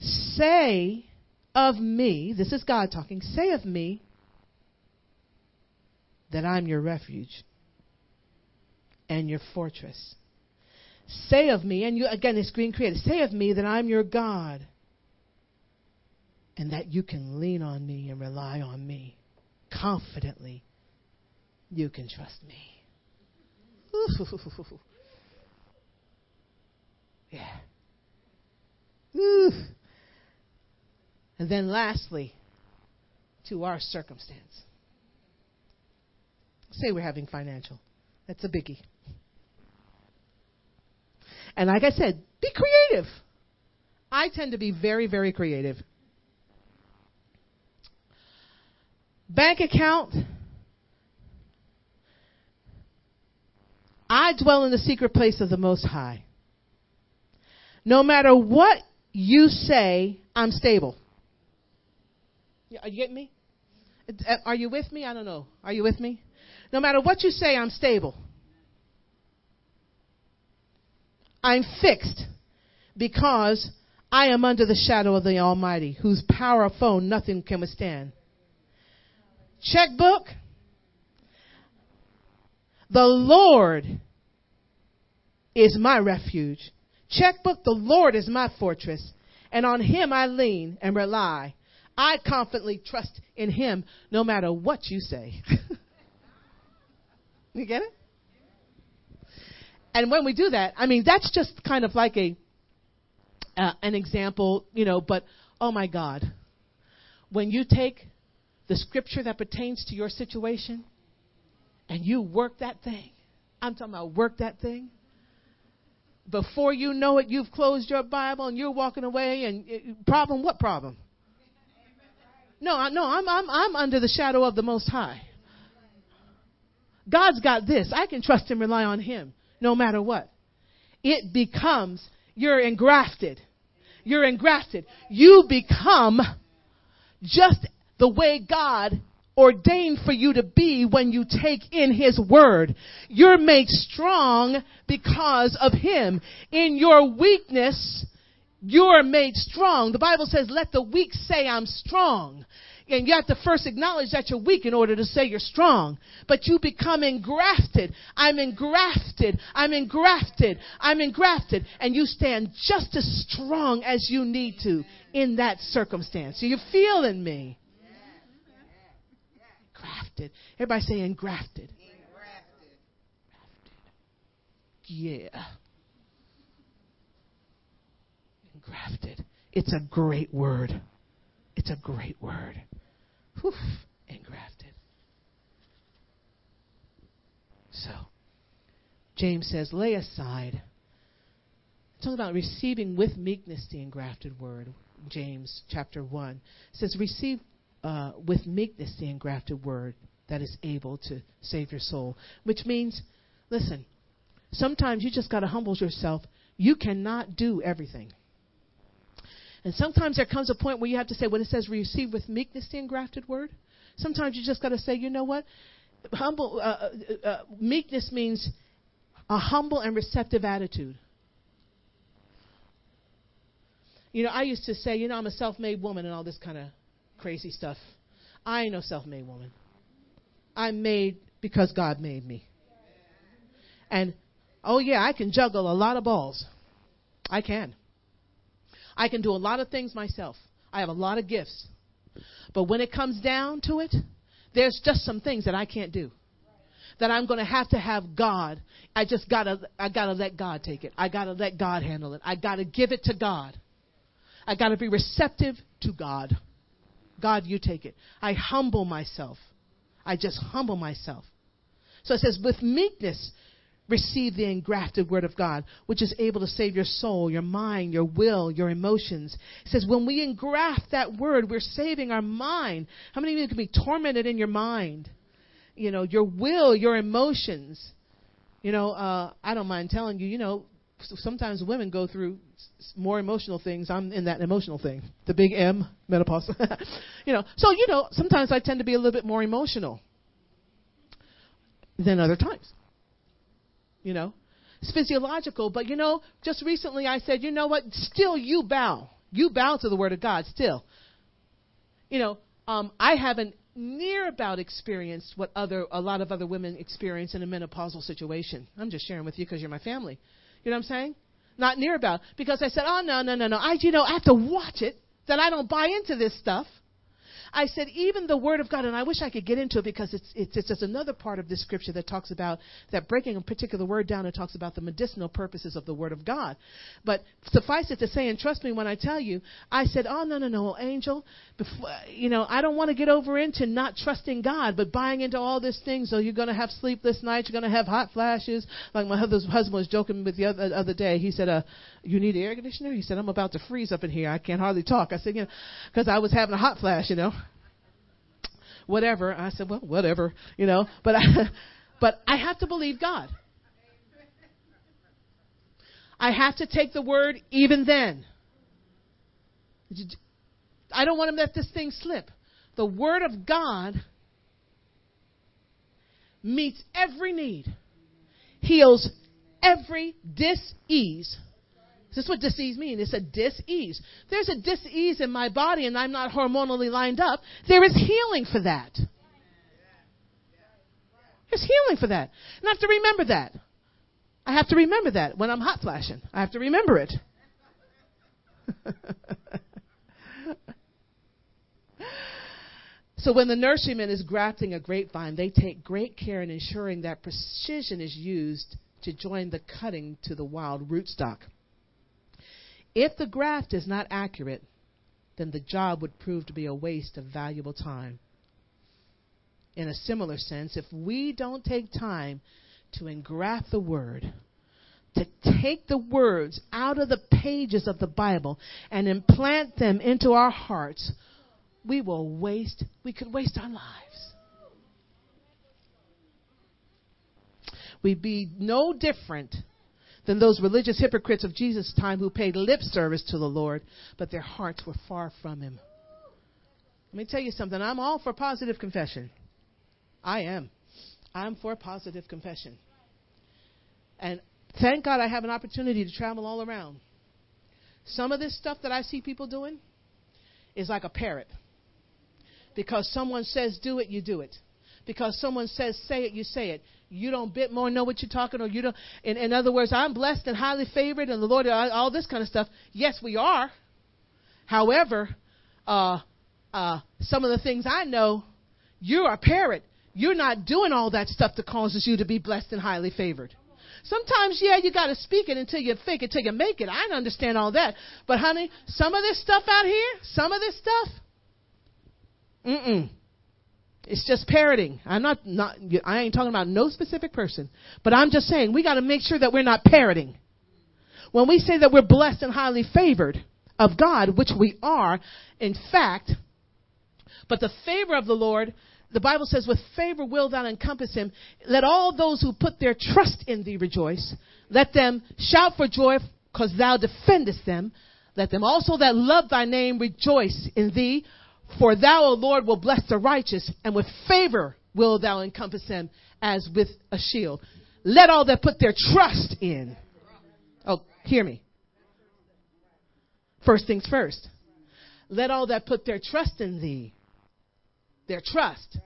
say of me, this is God talking, say of me that I'm your refuge and your fortress. Say of me, and you again, it's being created. Say of me that I'm your God, and that you can lean on me and rely on me confidently. You can trust me. Ooh. Yeah. Ooh. And then lastly, to our circumstance. Say we're having financial. That's a biggie. And like I said, be creative. I tend to be very, very creative. Bank account. I dwell in the secret place of the Most High. No matter what you say, I'm stable. Are you getting me? Uh, are you with me? I don't know. Are you with me? No matter what you say, I'm stable. I'm fixed because I am under the shadow of the Almighty, whose power of phone nothing can withstand. Checkbook. The Lord is my refuge. Checkbook, the Lord is my fortress, and on him I lean and rely. I confidently trust in him no matter what you say. you get it? And when we do that, I mean, that's just kind of like a uh, an example, you know, but oh my God. When you take the scripture that pertains to your situation and you work that thing, I'm talking about work that thing. Before you know it, you've closed your Bible and you're walking away. And uh, problem, what problem? No, no, I'm, I'm, I'm under the shadow of the Most High. God's got this. I can trust and rely on Him no matter what. It becomes, you're engrafted. You're engrafted. You become just the way God ordained for you to be when you take in His Word. You're made strong because of Him. In your weakness, you're made strong. The Bible says, let the weak say I'm strong. And you have to first acknowledge that you're weak in order to say you're strong. But you become engrafted. I'm engrafted. I'm engrafted. I'm engrafted. And you stand just as strong as you need to in that circumstance. Are you feeling me? Engrafted. Everybody say engrafted. Engrafted. Yeah. Engrafted. It's a great word. It's a great word. Whew, engrafted. So, James says, lay aside. It's Talking about receiving with meekness the engrafted word. James chapter 1 it says, receive uh, with meekness the engrafted word that is able to save your soul. Which means, listen, sometimes you just got to humble yourself. You cannot do everything. And sometimes there comes a point where you have to say, when it says receive with meekness the engrafted word, sometimes you just got to say, you know what? Humble, uh, uh, uh, meekness means a humble and receptive attitude. You know, I used to say, you know, I'm a self made woman and all this kind of crazy stuff. I ain't no self made woman. I'm made because God made me. And, oh, yeah, I can juggle a lot of balls. I can. I can do a lot of things myself. I have a lot of gifts. But when it comes down to it, there's just some things that I can't do. That I'm going to have to have God. I just got to I got to let God take it. I got to let God handle it. I got to give it to God. I got to be receptive to God. God, you take it. I humble myself. I just humble myself. So it says, with meekness, receive the engrafted word of God, which is able to save your soul, your mind, your will, your emotions. It says when we engraft that word, we're saving our mind. How many of you can be tormented in your mind? You know, your will, your emotions. You know, uh, I don't mind telling you, you know, sometimes women go through more emotional things. I'm in that emotional thing, the big M, menopause. you know, so you know, sometimes I tend to be a little bit more emotional than other times. You know, it's physiological. But you know, just recently I said, you know what? Still, you bow. You bow to the word of God. Still, you know, um, I haven't near about experienced what other a lot of other women experience in a menopausal situation. I'm just sharing with you because you're my family. You know what I'm saying? Not near about because I said, oh no no no no. I you know I have to watch it that I don't buy into this stuff. I said, even the Word of God, and I wish I could get into it because it's, it's, it's just another part of this scripture that talks about that breaking a particular word down and talks about the medicinal purposes of the Word of God. But suffice it to say, and trust me when I tell you, I said, oh, no, no, no, angel, before, you know, I don't want to get over into not trusting God, but buying into all these things. So you're going to have sleepless nights, you're going to have hot flashes. Like my husband was joking with the other, other day. He said, uh, you need air conditioner? He said, I'm about to freeze up in here. I can't hardly talk. I said, you know, because I was having a hot flash, you know. Whatever. I said, well, whatever, you know. But I, but I have to believe God. I have to take the word even then. I don't want to let this thing slip. The word of God meets every need, heals every dis-ease this is what disease means. It's a dis-ease. There's a dis-ease in my body and I'm not hormonally lined up. There is healing for that. There's healing for that. And I have to remember that. I have to remember that when I'm hot flashing. I have to remember it. so when the nurseryman is grafting a grapevine, they take great care in ensuring that precision is used to join the cutting to the wild rootstock. If the graft is not accurate, then the job would prove to be a waste of valuable time. In a similar sense, if we don't take time to engraft the word, to take the words out of the pages of the Bible and implant them into our hearts, we will waste, we could waste our lives. We'd be no different than those religious hypocrites of Jesus' time who paid lip service to the Lord, but their hearts were far from Him. Let me tell you something. I'm all for positive confession. I am. I'm for positive confession. And thank God I have an opportunity to travel all around. Some of this stuff that I see people doing is like a parrot. Because someone says do it, you do it. Because someone says say it, you say it. You don't bit more know what you're talking or you don't in, in other words i'm blessed and highly favored and the lord all this kind of stuff. Yes we are. However uh, uh, some of the things i know you're a parrot. You're not doing all that stuff that causes you to be blessed and highly favored. Sometimes yeah you got to speak it until you fake it till you make it. I understand all that. But honey some of this stuff out here some of this stuff mm-mm it's just parroting. I'm not, not, I ain't talking about no specific person, but I'm just saying we got to make sure that we're not parroting. When we say that we're blessed and highly favored of God, which we are, in fact, but the favor of the Lord, the Bible says, with favor will thou encompass him. Let all those who put their trust in thee rejoice. Let them shout for joy because thou defendest them. Let them also that love thy name rejoice in thee, for thou, O Lord, will bless the righteous, and with favor will thou encompass them as with a shield. Let all that put their trust in. Oh, hear me. First things first. Let all that put their trust in thee, their trust,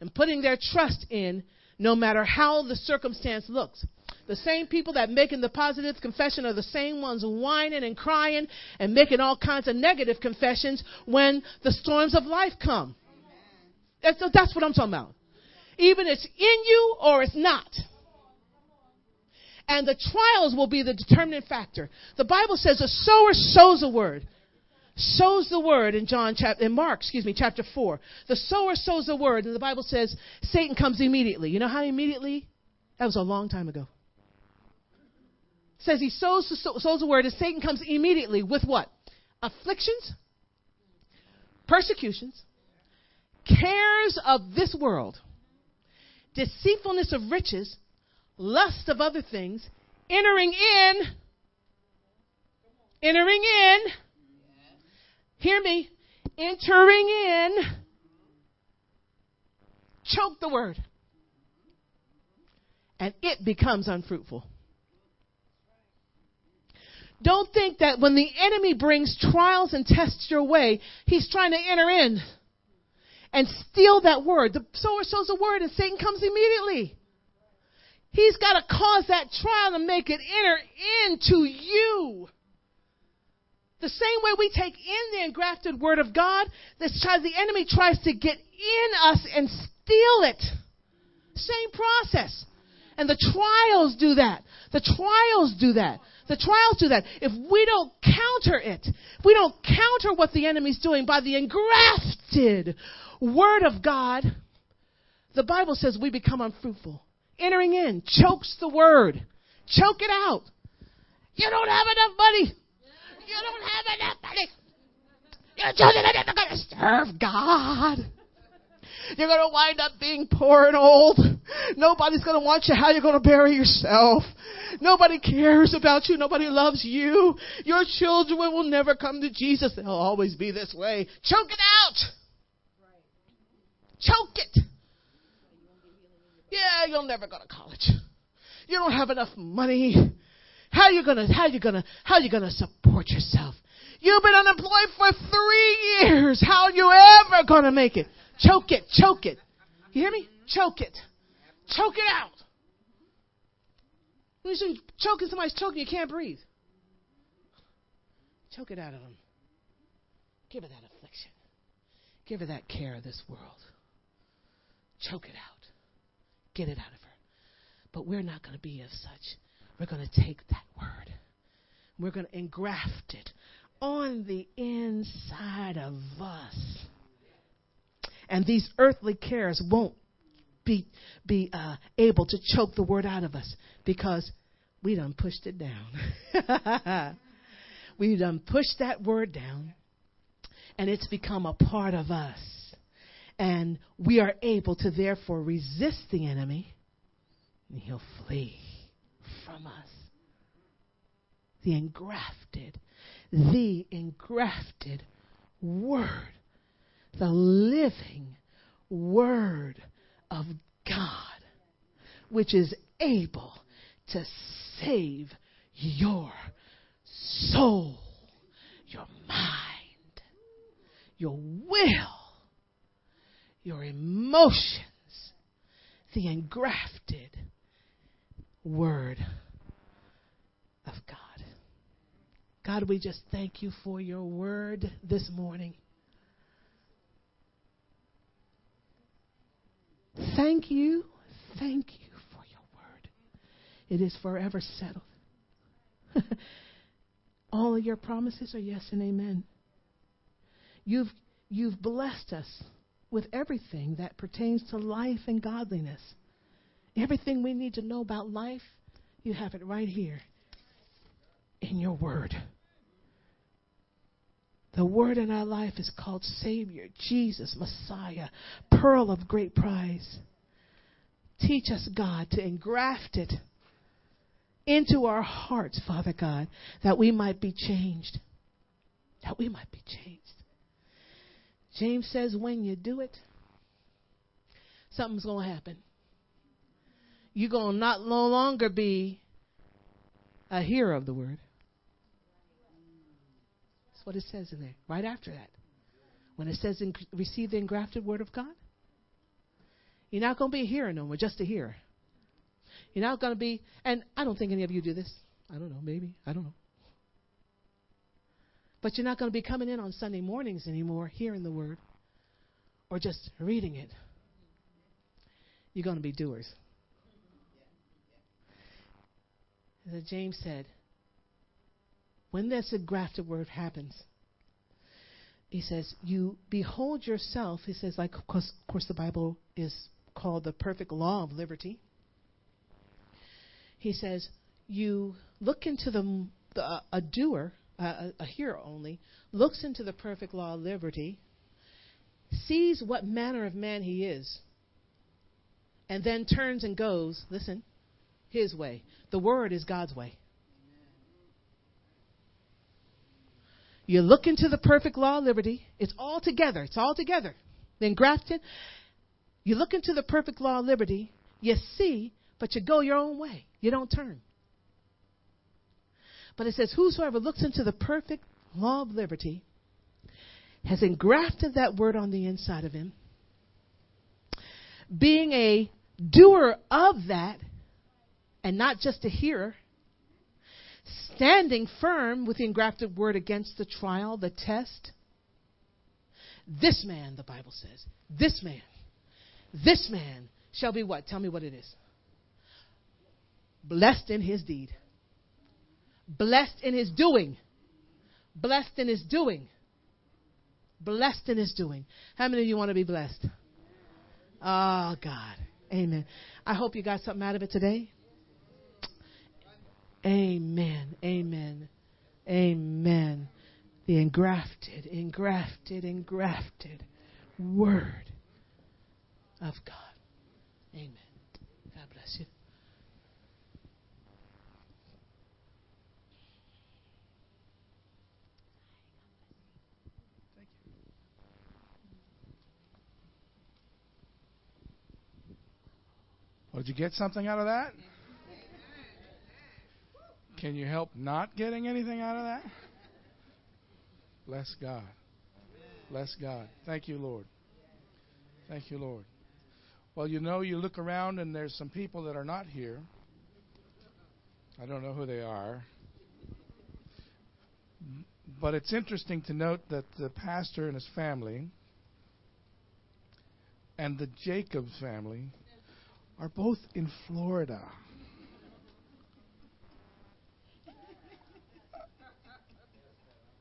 and putting their trust in, no matter how the circumstance looks. The same people that making the positive confession are the same ones whining and crying and making all kinds of negative confessions when the storms of life come. That's, that's what I'm talking about. Even it's in you or it's not. And the trials will be the determining factor. The Bible says a sower sows a word. Sows the word in John chapter in Mark, excuse me, chapter four. The sower sows a word, and the Bible says Satan comes immediately. You know how immediately? That was a long time ago says he sows, sows the word, and Satan comes immediately with what? Afflictions, persecutions, cares of this world, deceitfulness of riches, lust of other things, entering in, entering in, hear me, entering in, choke the word, and it becomes unfruitful. Don't think that when the enemy brings trials and tests your way, he's trying to enter in and steal that word. The sower sows a word and Satan comes immediately. He's got to cause that trial to make it enter into you. The same way we take in the engrafted word of God, this tries, the enemy tries to get in us and steal it. Same process. And the trials do that. The trials do that. The trials do that. If we don't counter it, if we don't counter what the enemy's doing by the engrafted word of God, the Bible says we become unfruitful. Entering in chokes the word. Choke it out. You don't have enough money. You don't have enough money. Your children are never going to serve God. You're going to wind up being poor and old. Nobody's going to want you how you're going to bury yourself. Nobody cares about you. Nobody loves you. Your children will never come to Jesus. They'll always be this way. Choke it out. Choke it. Yeah, you'll never go to college. You don't have enough money. How you gonna how you gonna how you gonna support yourself? You've been unemployed for three years. How are you ever gonna make it? Choke it, choke it. You hear me? Choke it. Choke it out. When you choking somebody's choking, you can't breathe. Choke it out of them. Give her that affliction. Give her that care of this world. Choke it out. Get it out of her. But we're not going to be as such. We're going to take that word. We're going to engraft it on the inside of us. And these earthly cares won't be, be uh, able to choke the word out of us because we done pushed it down. we done pushed that word down and it's become a part of us. And we are able to therefore resist the enemy and he'll flee from us. The engrafted, the engrafted Word, the living Word of God, which is able to save your soul, your mind, your will, your emotions, the engrafted Word of God. God, we just thank you for your word this morning. Thank you, thank you for your word. It is forever settled. All your promises are yes and amen. You've, you've blessed us with everything that pertains to life and godliness. Everything we need to know about life, you have it right here in your word. The word in our life is called Savior, Jesus, Messiah, pearl of great price. Teach us, God, to engraft it into our hearts, Father God, that we might be changed. That we might be changed. James says, when you do it, something's going to happen you're going to not no longer be a hearer of the word. What it says in there, right after that. When it says, in, receive the engrafted word of God, you're not going to be a hearer no more, just a hearer. You're not going to be, and I don't think any of you do this. I don't know, maybe. I don't know. But you're not going to be coming in on Sunday mornings anymore, hearing the word, or just reading it. You're going to be doers. As James said, when this engrafted word happens, he says, you behold yourself. He says, like, of course, of course, the Bible is called the perfect law of liberty. He says, you look into the, the a doer, a, a only, looks into the perfect law of liberty, sees what manner of man he is, and then turns and goes, listen, his way. The word is God's way. You look into the perfect law of liberty. It's all together. It's all together. Then grafted. You look into the perfect law of liberty. You see, but you go your own way. You don't turn. But it says, Whosoever looks into the perfect law of liberty has engrafted that word on the inside of him. Being a doer of that, and not just a hearer, standing firm with the engrafted word against the trial, the test. This man, the Bible says, this man, this man shall be what? Tell me what it is. Blessed in his deed. Blessed in his doing. Blessed in his doing. Blessed in his doing. How many of you want to be blessed? Oh, God. Amen. I hope you got something out of it today. Amen. Amen. Amen. The engrafted, engrafted, engrafted word of God. Amen. God bless you. Well, did you get something out of that? Can you help not getting anything out of that? Bless God. Bless God. Thank you, Lord. Thank you, Lord. Well, you know, you look around and there's some people that are not here. I don't know who they are. But it's interesting to note that the pastor and his family and the Jacobs family are both in Florida.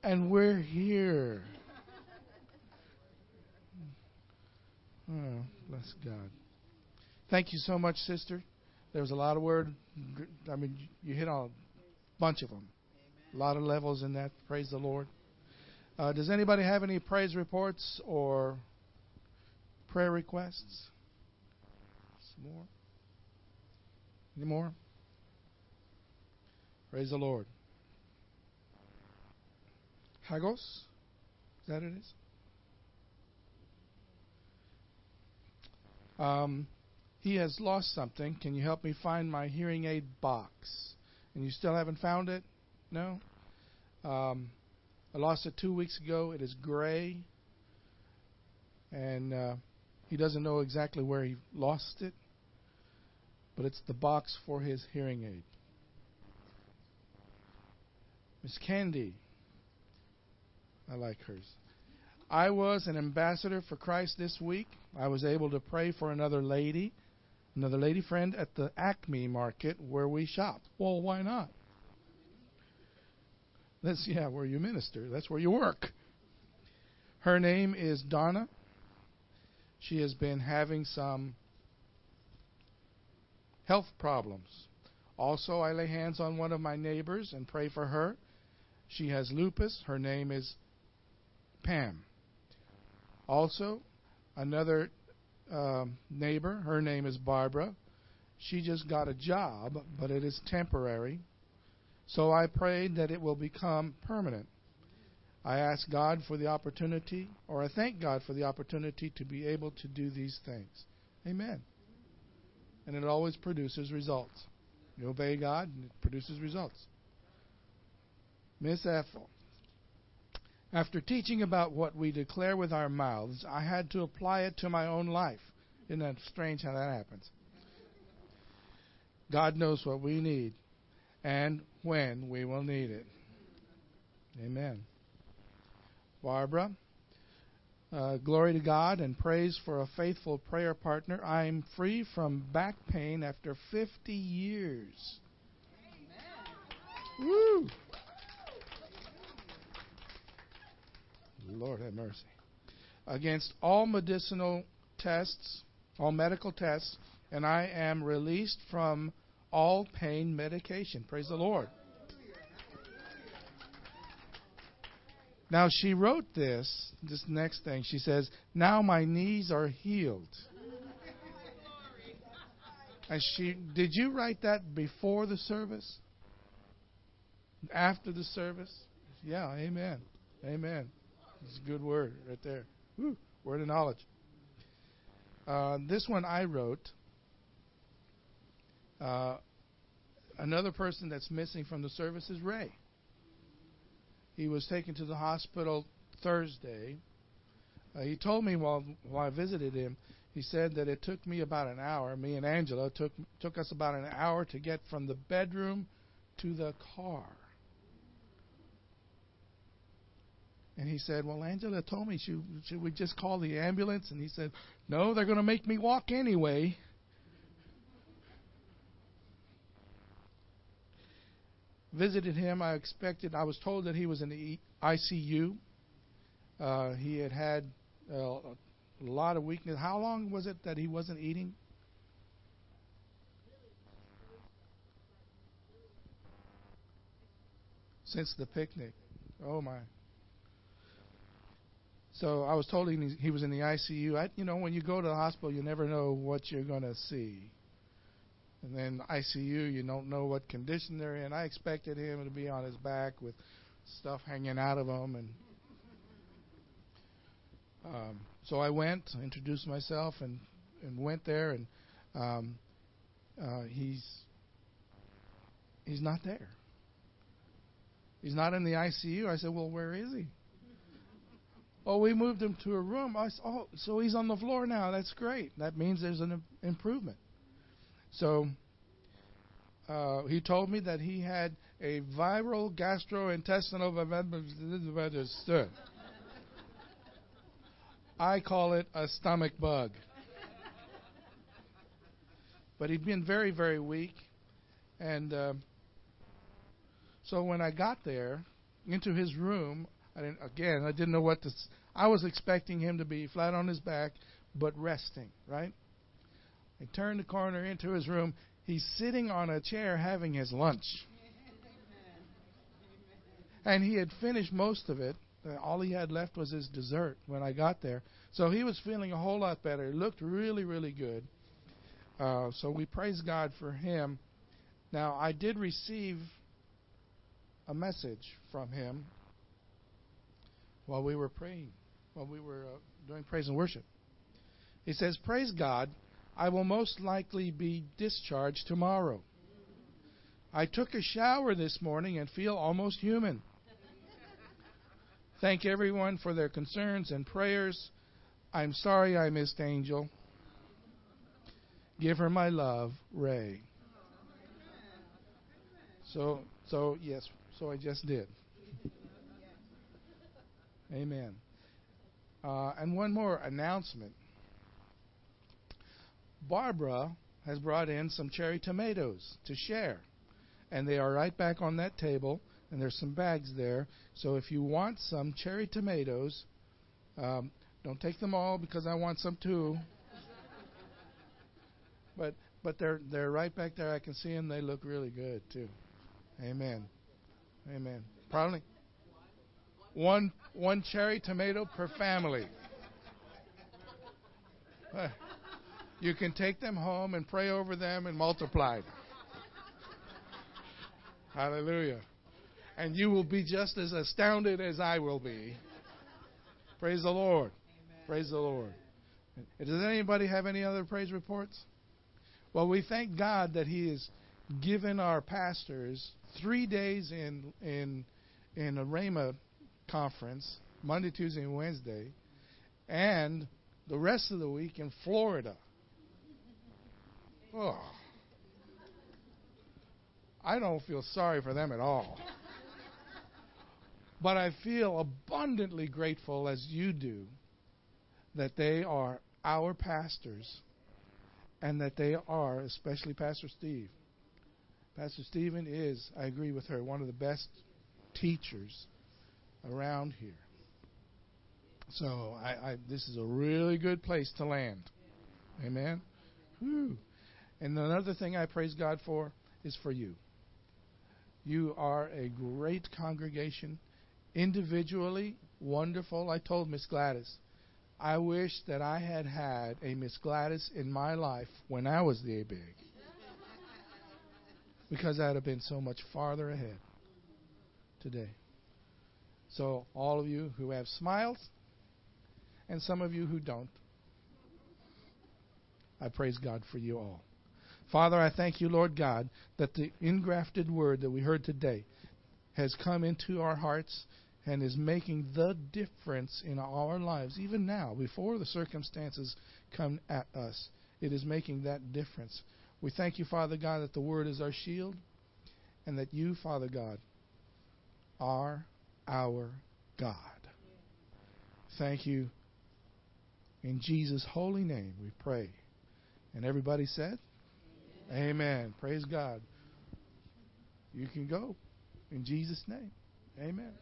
And we're here. Oh, bless God. Thank you so much, sister. There was a lot of word. I mean, you hit on a bunch of them. A lot of levels in that. Praise the Lord. Uh, does anybody have any praise reports or prayer requests? Some more? Any more? Praise the Lord. Hagos? Is that it is? Um, he has lost something. Can you help me find my hearing aid box? And you still haven't found it? No? Um, I lost it two weeks ago. It is gray. And uh, he doesn't know exactly where he lost it, but it's the box for his hearing aid. Miss Candy, I like hers. I was an ambassador for Christ this week. I was able to pray for another lady, another lady friend at the Acme market where we shop. Well, why not? That's yeah, where you minister. That's where you work. Her name is Donna. She has been having some health problems. Also, I lay hands on one of my neighbors and pray for her. She has lupus. Her name is Pam. Also, another um, neighbor, her name is Barbara. She just got a job, but it is temporary. So I prayed that it will become permanent. I ask God for the opportunity, or I thank God for the opportunity to be able to do these things. Amen. And it always produces results. You obey God, and it produces results. Miss Ethel. After teaching about what we declare with our mouths, I had to apply it to my own life. Isn't that strange how that happens? God knows what we need and when we will need it. Amen. Barbara, uh, glory to God and praise for a faithful prayer partner. I'm free from back pain after 50 years. Amen. Woo! Lord have mercy. Against all medicinal tests, all medical tests, and I am released from all pain medication. Praise the Lord. Now she wrote this, this next thing. She says, Now my knees are healed. And she did you write that before the service? After the service? Yeah, amen. Amen. It's a good word right there. Woo, word of knowledge. Uh, this one I wrote. Uh, another person that's missing from the service is Ray. He was taken to the hospital Thursday. Uh, he told me while while I visited him, he said that it took me about an hour. Me and Angela took took us about an hour to get from the bedroom to the car. And he said, Well, Angela told me, should, should we just call the ambulance? And he said, No, they're going to make me walk anyway. Visited him. I expected, I was told that he was in the ICU. Uh, he had had uh, a lot of weakness. How long was it that he wasn't eating? Since the picnic. Oh, my. So I was told he, was in the ICU. I, you know, when you go to the hospital, you never know what you're going to see. And then ICU, you don't know what condition they're in. I expected him to be on his back with stuff hanging out of him, and um, so I went, introduced myself, and and went there, and um, uh, he's he's not there. He's not in the ICU. I said, well, where is he? Oh, we moved him to a room. I said, oh, so he's on the floor now. That's great. That means there's an improvement. So uh, he told me that he had a viral gastrointestinal I call it a stomach bug. But he'd been very, very weak. And uh, so when I got there into his room, I didn't, again, I didn't know what to. I was expecting him to be flat on his back, but resting, right? I turned the corner into his room. He's sitting on a chair having his lunch. And he had finished most of it. Uh, all he had left was his dessert when I got there. So he was feeling a whole lot better. He looked really, really good. Uh, so we praise God for him. Now, I did receive a message from him while we were praying, while we were uh, doing praise and worship. He says, Praise God, I will most likely be discharged tomorrow. I took a shower this morning and feel almost human. Thank everyone for their concerns and prayers. I'm sorry I missed Angel. Give her my love, Ray. So, so yes, so I just did. Amen. Uh, and one more announcement. Barbara has brought in some cherry tomatoes to share. And they are right back on that table, and there's some bags there. So if you want some cherry tomatoes, um, don't take them all because I want some too. but but they're they're right back there. I can see them. They look really good too. Amen. Amen. Probably one one cherry tomato per family. You can take them home and pray over them and multiply them. Hallelujah. And you will be just as astounded as I will be. Praise the Lord. Amen. Praise the Lord. Does anybody have any other praise reports? Well, we thank God that He has given our pastors three days in in in a Rhema conference, Monday, Tuesday, and Wednesday, and the rest of the week in Florida. Oh. I don't feel sorry for them at all. But I feel abundantly grateful, as you do, that they are our pastors and that they are, especially Pastor Steve. Pastor Stephen is, I agree with her, one of the best teachers around here. So I, I, this is a really good place to land. Amen. Whew. And another thing I praise God for is for you. You are a great congregation, individually wonderful. I told Miss Gladys, I wish that I had had a Miss Gladys in my life when I was the big, because I'd have been so much farther ahead today. So, all of you who have smiles, and some of you who don't, I praise God for you all. Father, I thank you, Lord God, that the engrafted word that we heard today has come into our hearts and is making the difference in our lives, even now, before the circumstances come at us. It is making that difference. We thank you, Father God, that the word is our shield and that you, Father God, are our God. Thank you. In Jesus' holy name we pray. And everybody said, Amen. Amen. Praise God. You can go in Jesus' name. Amen.